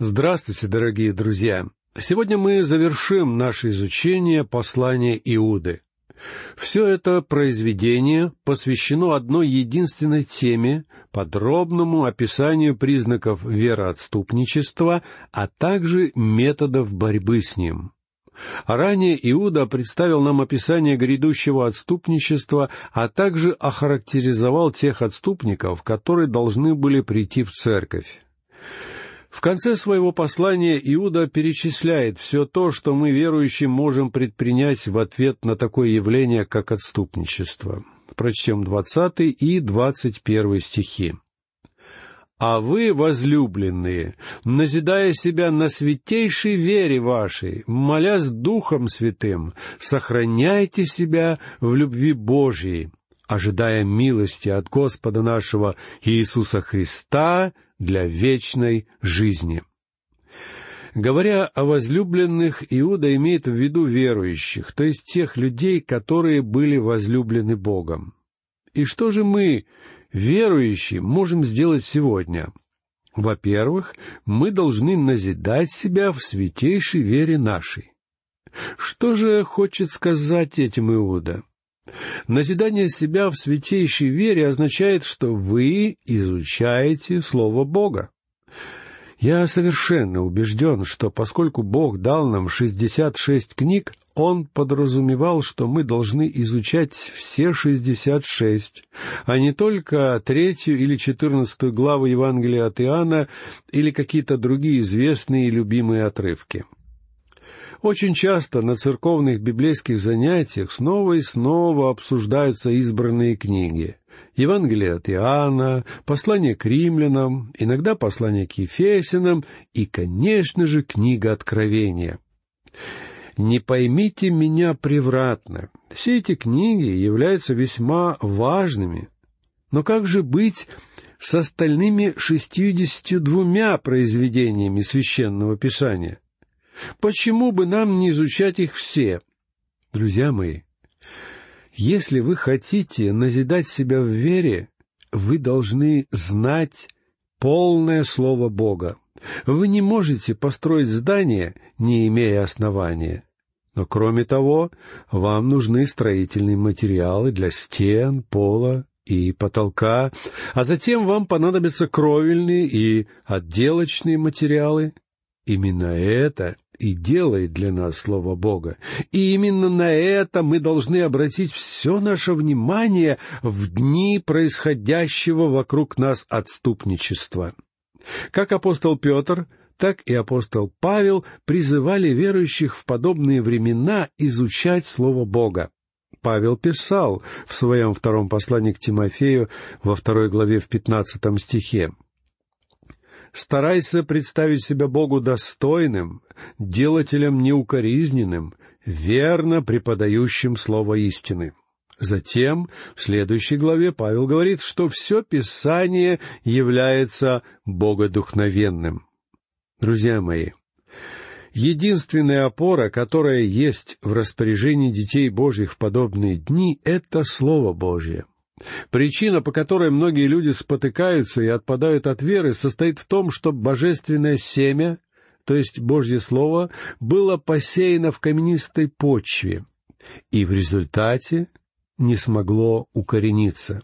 Здравствуйте, дорогие друзья! Сегодня мы завершим наше изучение послания Иуды. Все это произведение посвящено одной единственной теме, подробному описанию признаков вероотступничества, а также методов борьбы с ним. ранее Иуда представил нам описание грядущего отступничества, а также охарактеризовал тех отступников, которые должны были прийти в церковь. В конце своего послания Иуда перечисляет все то, что мы, верующие, можем предпринять в ответ на такое явление, как отступничество. Прочтем двадцатый и двадцать первый стихи. «А вы, возлюбленные, назидая себя на святейшей вере вашей, молясь Духом Святым, сохраняйте себя в любви Божией, ожидая милости от Господа нашего Иисуса Христа для вечной жизни. Говоря о возлюбленных, Иуда имеет в виду верующих, то есть тех людей, которые были возлюблены Богом. И что же мы, верующие, можем сделать сегодня? Во-первых, мы должны назидать себя в святейшей вере нашей. Что же хочет сказать этим Иуда? Назидание себя в святейшей вере означает, что вы изучаете Слово Бога. Я совершенно убежден, что поскольку Бог дал нам шестьдесят шесть книг, Он подразумевал, что мы должны изучать все шестьдесят шесть, а не только третью или четырнадцатую главу Евангелия от Иоанна или какие-то другие известные и любимые отрывки. Очень часто на церковных библейских занятиях снова и снова обсуждаются избранные книги. Евангелие от Иоанна, послание к римлянам, иногда послание к Ефесянам и, конечно же, книга Откровения. Не поймите меня превратно. Все эти книги являются весьма важными. Но как же быть с остальными шестьюдесятью двумя произведениями священного писания? Почему бы нам не изучать их все? Друзья мои, если вы хотите назидать себя в вере, вы должны знать полное Слово Бога. Вы не можете построить здание, не имея основания. Но кроме того, вам нужны строительные материалы для стен, пола и потолка, а затем вам понадобятся кровельные и отделочные материалы. Именно это и делает для нас Слово Бога. И именно на это мы должны обратить все наше внимание в дни происходящего вокруг нас отступничества. Как апостол Петр, так и апостол Павел призывали верующих в подобные времена изучать Слово Бога. Павел писал в своем втором послании к Тимофею во второй главе в пятнадцатом стихе Старайся представить себя Богу достойным, делателем неукоризненным, верно преподающим слово истины. Затем, в следующей главе, Павел говорит, что все Писание является богодухновенным. Друзья мои, единственная опора, которая есть в распоряжении детей Божьих в подобные дни, — это Слово Божье — Причина, по которой многие люди спотыкаются и отпадают от веры, состоит в том, что божественное семя, то есть Божье Слово, было посеяно в каменистой почве и в результате не смогло укорениться.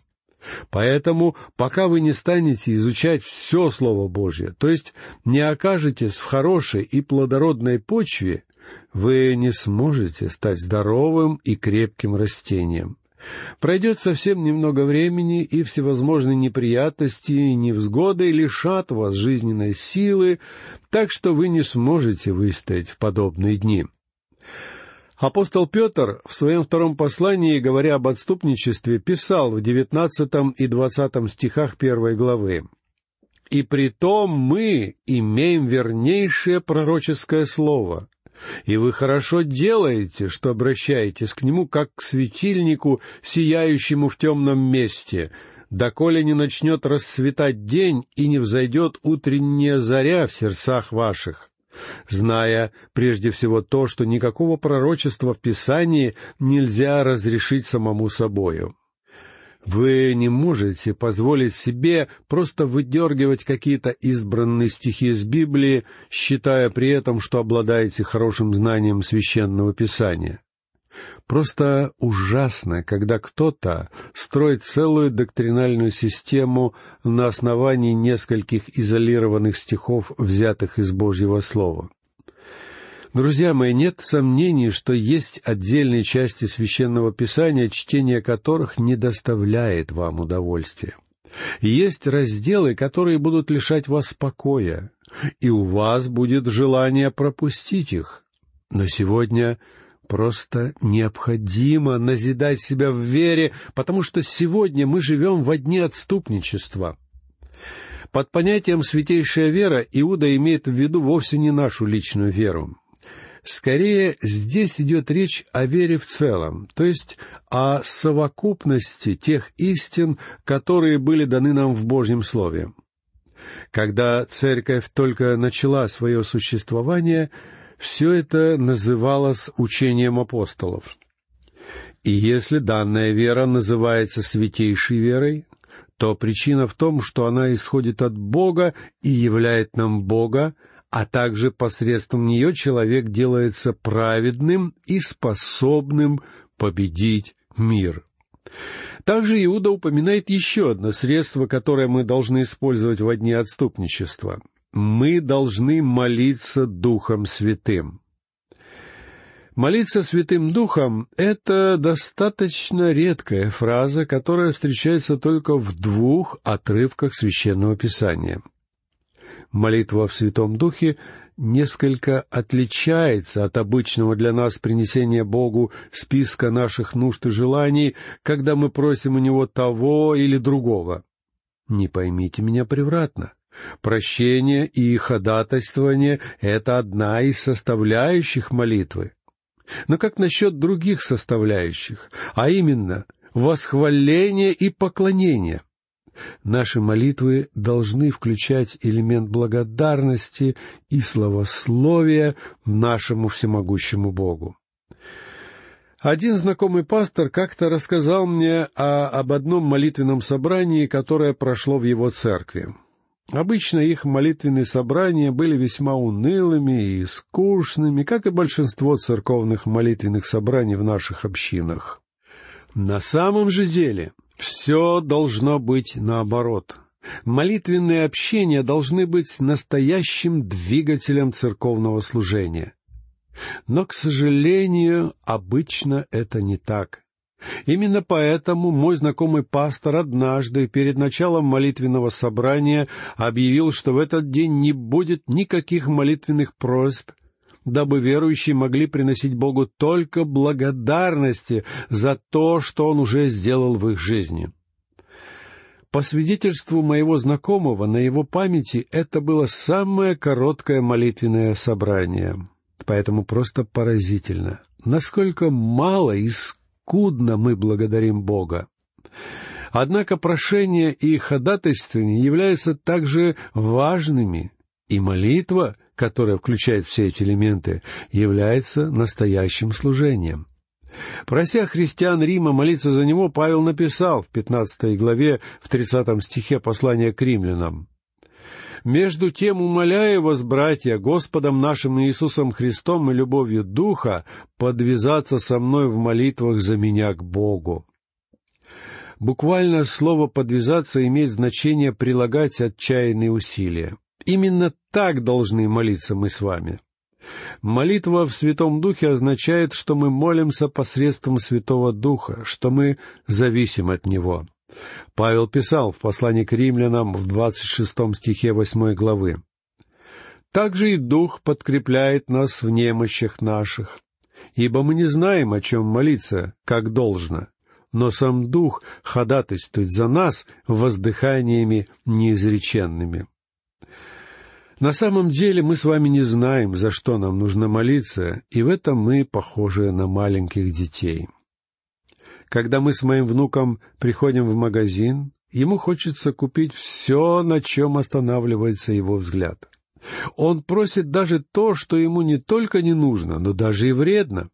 Поэтому, пока вы не станете изучать все Слово Божье, то есть не окажетесь в хорошей и плодородной почве, вы не сможете стать здоровым и крепким растением. Пройдет совсем немного времени, и всевозможные неприятности и невзгоды лишат вас жизненной силы, так что вы не сможете выстоять в подобные дни. Апостол Петр в своем втором послании, говоря об отступничестве, писал в девятнадцатом и двадцатом стихах первой главы «И при том мы имеем вернейшее пророческое слово, и вы хорошо делаете, что обращаетесь к нему, как к светильнику, сияющему в темном месте, доколе не начнет расцветать день и не взойдет утренняя заря в сердцах ваших, зная прежде всего то, что никакого пророчества в Писании нельзя разрешить самому собою. Вы не можете позволить себе просто выдергивать какие-то избранные стихи из Библии, считая при этом, что обладаете хорошим знанием священного писания. Просто ужасно, когда кто-то строит целую доктринальную систему на основании нескольких изолированных стихов, взятых из Божьего Слова. Друзья мои, нет сомнений, что есть отдельные части священного писания, чтение которых не доставляет вам удовольствия. Есть разделы, которые будут лишать вас покоя, и у вас будет желание пропустить их. Но сегодня просто необходимо назидать себя в вере, потому что сегодня мы живем в дни отступничества. Под понятием «святейшая вера» Иуда имеет в виду вовсе не нашу личную веру. Скорее, здесь идет речь о вере в целом, то есть о совокупности тех истин, которые были даны нам в Божьем Слове. Когда церковь только начала свое существование, все это называлось учением апостолов. И если данная вера называется святейшей верой, то причина в том, что она исходит от Бога и являет нам Бога, а также посредством нее человек делается праведным и способным победить мир. Также Иуда упоминает еще одно средство, которое мы должны использовать в дни отступничества. Мы должны молиться Духом Святым. Молиться Святым Духом — это достаточно редкая фраза, которая встречается только в двух отрывках Священного Писания — молитва в Святом Духе несколько отличается от обычного для нас принесения Богу списка наших нужд и желаний, когда мы просим у Него того или другого. Не поймите меня превратно. Прощение и ходатайствование — это одна из составляющих молитвы. Но как насчет других составляющих, а именно восхваление и поклонение — Наши молитвы должны включать элемент благодарности и словословия нашему всемогущему Богу. Один знакомый пастор как-то рассказал мне о, об одном молитвенном собрании, которое прошло в его церкви. Обычно их молитвенные собрания были весьма унылыми и скучными, как и большинство церковных молитвенных собраний в наших общинах. На самом же деле все должно быть наоборот. Молитвенные общения должны быть настоящим двигателем церковного служения. Но, к сожалению, обычно это не так. Именно поэтому мой знакомый пастор однажды перед началом молитвенного собрания объявил, что в этот день не будет никаких молитвенных просьб, дабы верующие могли приносить Богу только благодарности за то, что Он уже сделал в их жизни. По свидетельству моего знакомого, на его памяти это было самое короткое молитвенное собрание. Поэтому просто поразительно, насколько мало и скудно мы благодарим Бога. Однако прошение и ходатайствование являются также важными, и молитва которое включает все эти элементы, является настоящим служением. Прося христиан Рима молиться за него, Павел написал в 15 главе, в 30 стихе послания к римлянам. «Между тем умоляю вас, братья, Господом нашим Иисусом Христом и любовью Духа подвязаться со мной в молитвах за меня к Богу». Буквально слово «подвязаться» имеет значение прилагать отчаянные усилия. Именно так должны молиться мы с вами. Молитва в Святом Духе означает, что мы молимся посредством Святого Духа, что мы зависим от Него. Павел писал в послании к римлянам в двадцать шестом стихе восьмой главы. «Также и Дух подкрепляет нас в немощах наших, ибо мы не знаем, о чем молиться, как должно, но сам Дух ходатайствует за нас воздыханиями неизреченными». На самом деле мы с вами не знаем, за что нам нужно молиться, и в этом мы похожи на маленьких детей. Когда мы с моим внуком приходим в магазин, ему хочется купить все, на чем останавливается его взгляд. Он просит даже то, что ему не только не нужно, но даже и вредно.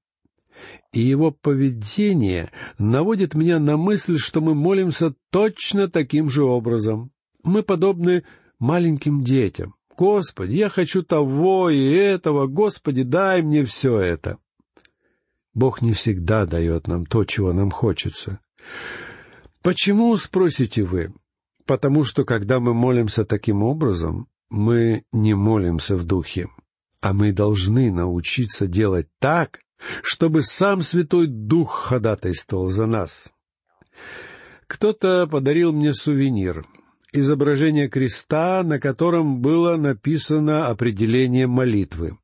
И его поведение наводит меня на мысль, что мы молимся точно таким же образом. Мы подобны маленьким детям. Господи, я хочу того и этого, Господи, дай мне все это. Бог не всегда дает нам то, чего нам хочется. Почему, спросите вы? Потому что, когда мы молимся таким образом, мы не молимся в духе, а мы должны научиться делать так, чтобы сам Святой Дух ходатайствовал за нас. Кто-то подарил мне сувенир — изображение креста, на котором было написано определение молитвы.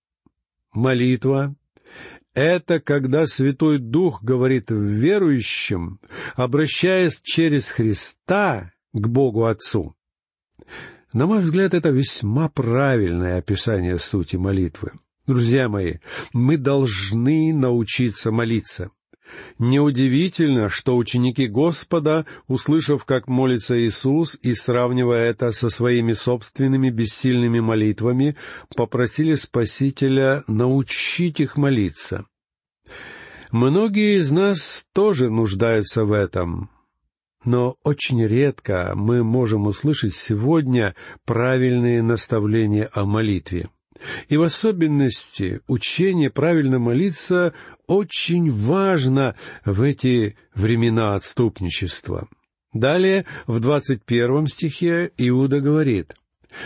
Молитва это когда Святой Дух говорит верующим, обращаясь через Христа к Богу Отцу. На мой взгляд, это весьма правильное описание сути молитвы. Друзья мои, мы должны научиться молиться. Неудивительно, что ученики Господа, услышав, как молится Иисус, и сравнивая это со своими собственными бессильными молитвами, попросили Спасителя научить их молиться. Многие из нас тоже нуждаются в этом, но очень редко мы можем услышать сегодня правильные наставления о молитве. И в особенности учение правильно молиться очень важно в эти времена отступничества. Далее, в двадцать первом стихе Иуда говорит,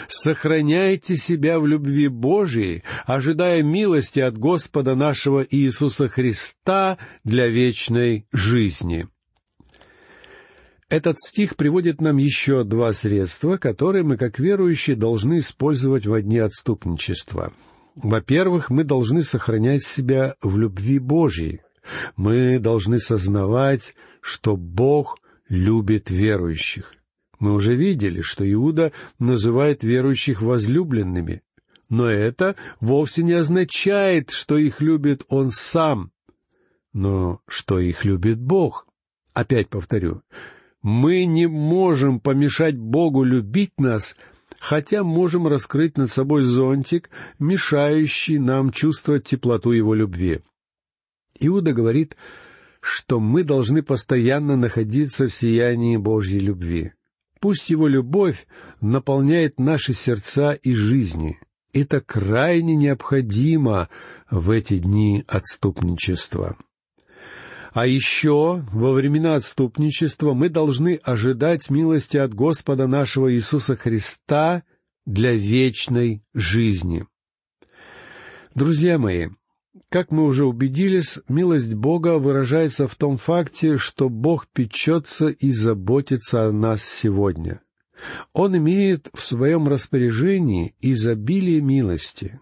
«Сохраняйте себя в любви Божией, ожидая милости от Господа нашего Иисуса Христа для вечной жизни». Этот стих приводит нам еще два средства, которые мы, как верующие, должны использовать во дни отступничества. Во-первых, мы должны сохранять себя в любви Божьей. Мы должны сознавать, что Бог любит верующих. Мы уже видели, что Иуда называет верующих возлюбленными. Но это вовсе не означает, что их любит он сам, но что их любит Бог. Опять повторю, мы не можем помешать Богу любить нас, хотя можем раскрыть над собой зонтик, мешающий нам чувствовать теплоту Его любви. Иуда говорит, что мы должны постоянно находиться в сиянии Божьей любви. Пусть Его любовь наполняет наши сердца и жизни. Это крайне необходимо в эти дни отступничества. А еще во времена отступничества мы должны ожидать милости от Господа нашего Иисуса Христа для вечной жизни. Друзья мои, как мы уже убедились, милость Бога выражается в том факте, что Бог печется и заботится о нас сегодня. Он имеет в своем распоряжении изобилие милости.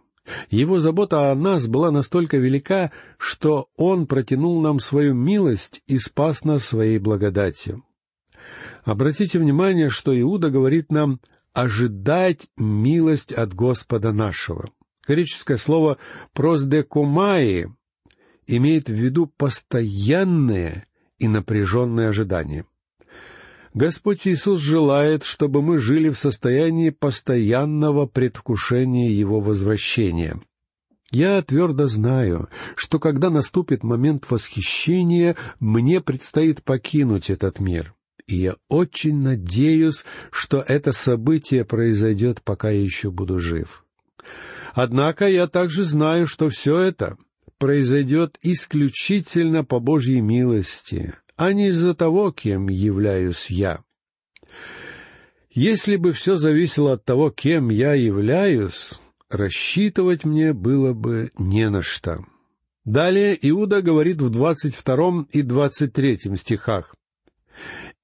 Его забота о нас была настолько велика, что Он протянул нам свою милость и спас нас своей благодатью. Обратите внимание, что Иуда говорит нам «ожидать милость от Господа нашего». Греческое слово «просдекумаи» имеет в виду постоянное и напряженное ожидание. Господь Иисус желает, чтобы мы жили в состоянии постоянного предвкушения Его возвращения. Я твердо знаю, что когда наступит момент восхищения, мне предстоит покинуть этот мир. И я очень надеюсь, что это событие произойдет, пока я еще буду жив. Однако я также знаю, что все это произойдет исключительно по Божьей милости, а не из-за того, кем являюсь я. Если бы все зависело от того, кем я являюсь, рассчитывать мне было бы не на что. Далее Иуда говорит в двадцать втором и двадцать третьем стихах.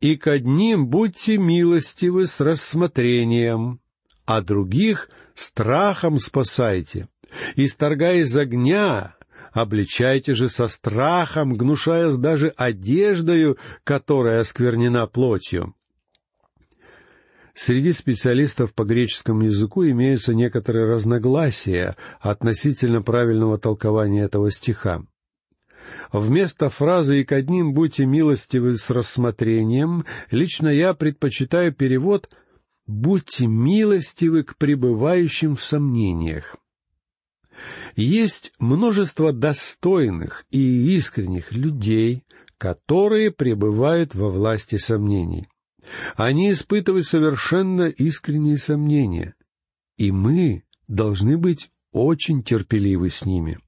«И к одним будьте милостивы с рассмотрением, а других страхом спасайте, исторгая из огня, обличайте же со страхом, гнушаясь даже одеждою, которая осквернена плотью». Среди специалистов по греческому языку имеются некоторые разногласия относительно правильного толкования этого стиха. Вместо фразы «и к одним будьте милостивы с рассмотрением» лично я предпочитаю перевод «будьте милостивы к пребывающим в сомнениях». Есть множество достойных и искренних людей, которые пребывают во власти сомнений. Они испытывают совершенно искренние сомнения, и мы должны быть очень терпеливы с ними.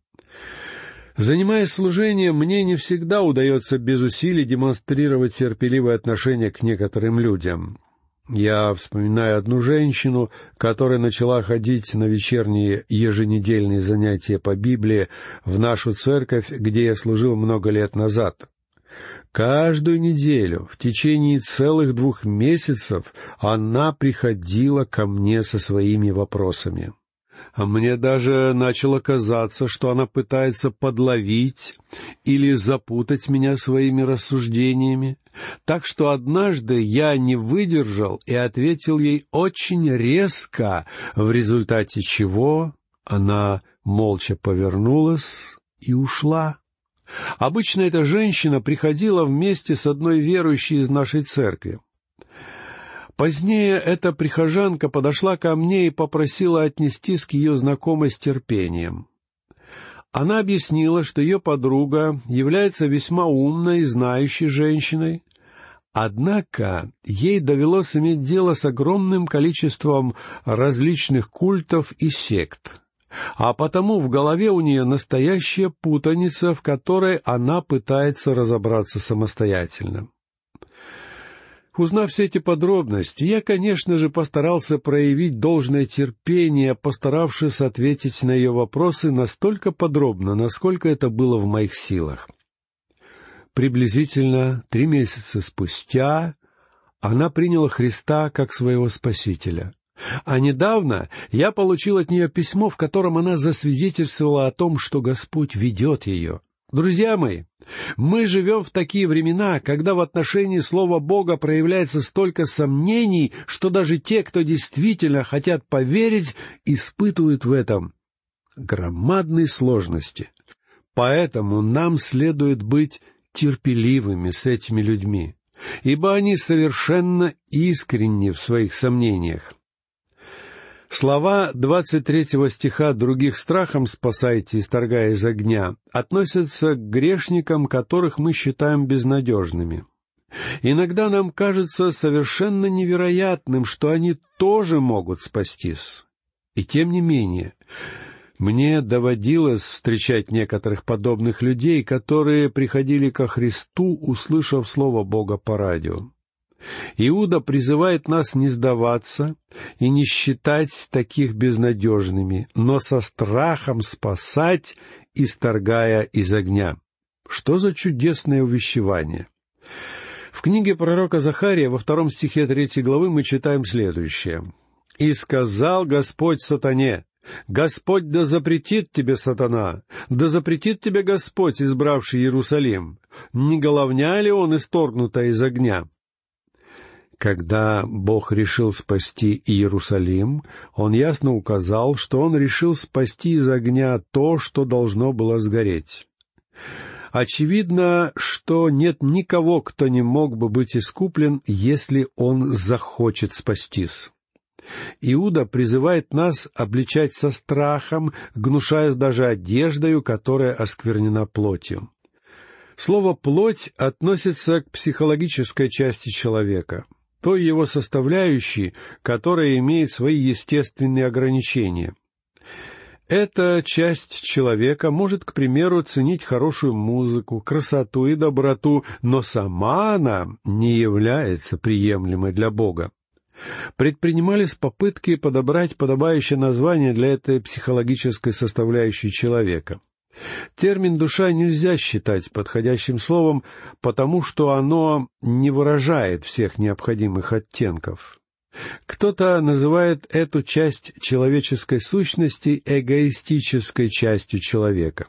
Занимаясь служением, мне не всегда удается без усилий демонстрировать терпеливое отношение к некоторым людям. Я вспоминаю одну женщину, которая начала ходить на вечерние еженедельные занятия по Библии в нашу церковь, где я служил много лет назад. Каждую неделю, в течение целых двух месяцев, она приходила ко мне со своими вопросами. Мне даже начало казаться, что она пытается подловить или запутать меня своими рассуждениями. Так что однажды я не выдержал и ответил ей очень резко, в результате чего она молча повернулась и ушла. Обычно эта женщина приходила вместе с одной верующей из нашей церкви. Позднее эта прихожанка подошла ко мне и попросила отнестись к ее знакомой с терпением. Она объяснила, что ее подруга является весьма умной и знающей женщиной, однако ей довелось иметь дело с огромным количеством различных культов и сект, а потому в голове у нее настоящая путаница, в которой она пытается разобраться самостоятельно. Узнав все эти подробности, я, конечно же, постарался проявить должное терпение, постаравшись ответить на ее вопросы настолько подробно, насколько это было в моих силах. Приблизительно три месяца спустя она приняла Христа как своего Спасителя. А недавно я получил от нее письмо, в котором она засвидетельствовала о том, что Господь ведет ее — Друзья мои, мы живем в такие времена, когда в отношении Слова Бога проявляется столько сомнений, что даже те, кто действительно хотят поверить, испытывают в этом громадные сложности. Поэтому нам следует быть терпеливыми с этими людьми, ибо они совершенно искренни в своих сомнениях. Слова двадцать третьего стиха «других страхом спасайте, исторгая из огня» относятся к грешникам, которых мы считаем безнадежными. Иногда нам кажется совершенно невероятным, что они тоже могут спастись. И тем не менее, мне доводилось встречать некоторых подобных людей, которые приходили ко Христу, услышав Слово Бога по радио. Иуда призывает нас не сдаваться и не считать таких безнадежными, но со страхом спасать, исторгая из огня. Что за чудесное увещевание! В книге пророка Захария во втором стихе третьей главы мы читаем следующее. «И сказал Господь сатане, Господь да запретит тебе, сатана, да запретит тебе Господь, избравший Иерусалим. Не головня ли он исторгнута из огня? Когда Бог решил спасти Иерусалим, Он ясно указал, что Он решил спасти из огня то, что должно было сгореть. Очевидно, что нет никого, кто не мог бы быть искуплен, если он захочет спастись. Иуда призывает нас обличать со страхом, гнушаясь даже одеждою, которая осквернена плотью. Слово «плоть» относится к психологической части человека — той его составляющей, которая имеет свои естественные ограничения. Эта часть человека может, к примеру, ценить хорошую музыку, красоту и доброту, но сама она не является приемлемой для Бога. Предпринимались попытки подобрать подобающее название для этой психологической составляющей человека — Термин «душа» нельзя считать подходящим словом, потому что оно не выражает всех необходимых оттенков. Кто-то называет эту часть человеческой сущности эгоистической частью человека.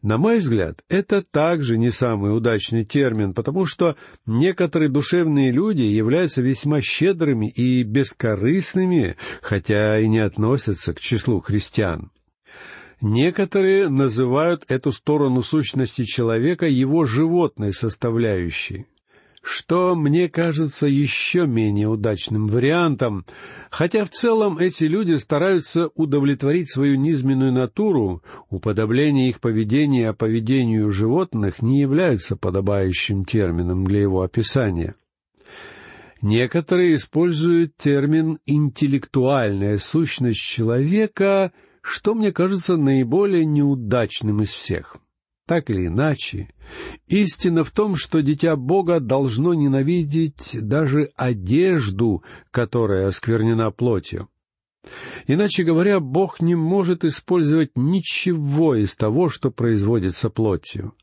На мой взгляд, это также не самый удачный термин, потому что некоторые душевные люди являются весьма щедрыми и бескорыстными, хотя и не относятся к числу христиан. Некоторые называют эту сторону сущности человека его животной составляющей. что мне кажется еще менее удачным вариантом, хотя в целом эти люди стараются удовлетворить свою низменную натуру, уподобление их поведения поведению животных не является подобающим термином для его описания. Некоторые используют термин «интеллектуальная сущность человека», что мне кажется наиболее неудачным из всех. Так или иначе, истина в том, что дитя Бога должно ненавидеть даже одежду, которая осквернена плотью. Иначе говоря, Бог не может использовать ничего из того, что производится плотью.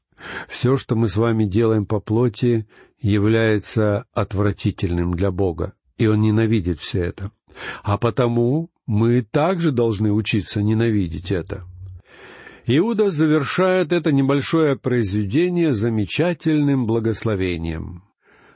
Все, что мы с вами делаем по плоти, является отвратительным для Бога, и Он ненавидит все это. А потому мы также должны учиться ненавидеть это. Иуда завершает это небольшое произведение замечательным благословением.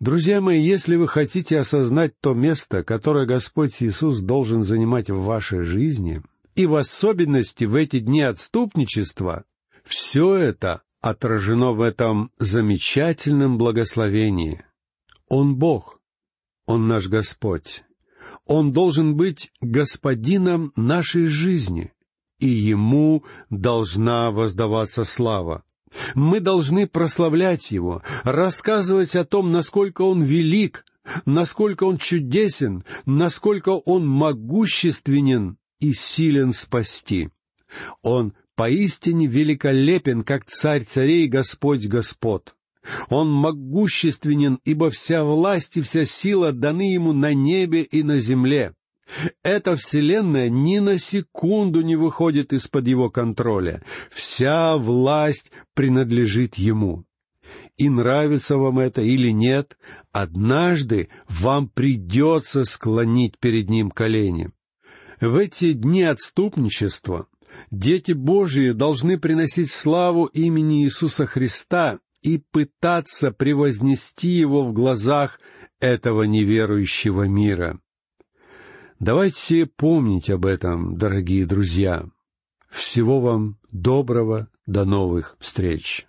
Друзья мои, если вы хотите осознать то место, которое Господь Иисус должен занимать в вашей жизни, и в особенности в эти дни отступничества, все это отражено в этом замечательном благословении. Он Бог, Он наш Господь. Он должен быть господином нашей жизни, и Ему должна воздаваться слава. Мы должны прославлять Его, рассказывать о том, насколько Он велик, насколько Он чудесен, насколько Он могущественен и силен спасти. Он поистине великолепен, как царь царей Господь Господ. Он могущественен, ибо вся власть и вся сила даны ему на небе и на земле. Эта вселенная ни на секунду не выходит из-под его контроля. Вся власть принадлежит ему. И нравится вам это или нет, однажды вам придется склонить перед ним колени. В эти дни отступничества дети Божии должны приносить славу имени Иисуса Христа и пытаться превознести его в глазах этого неверующего мира. Давайте помнить об этом, дорогие друзья. Всего вам доброго, до новых встреч.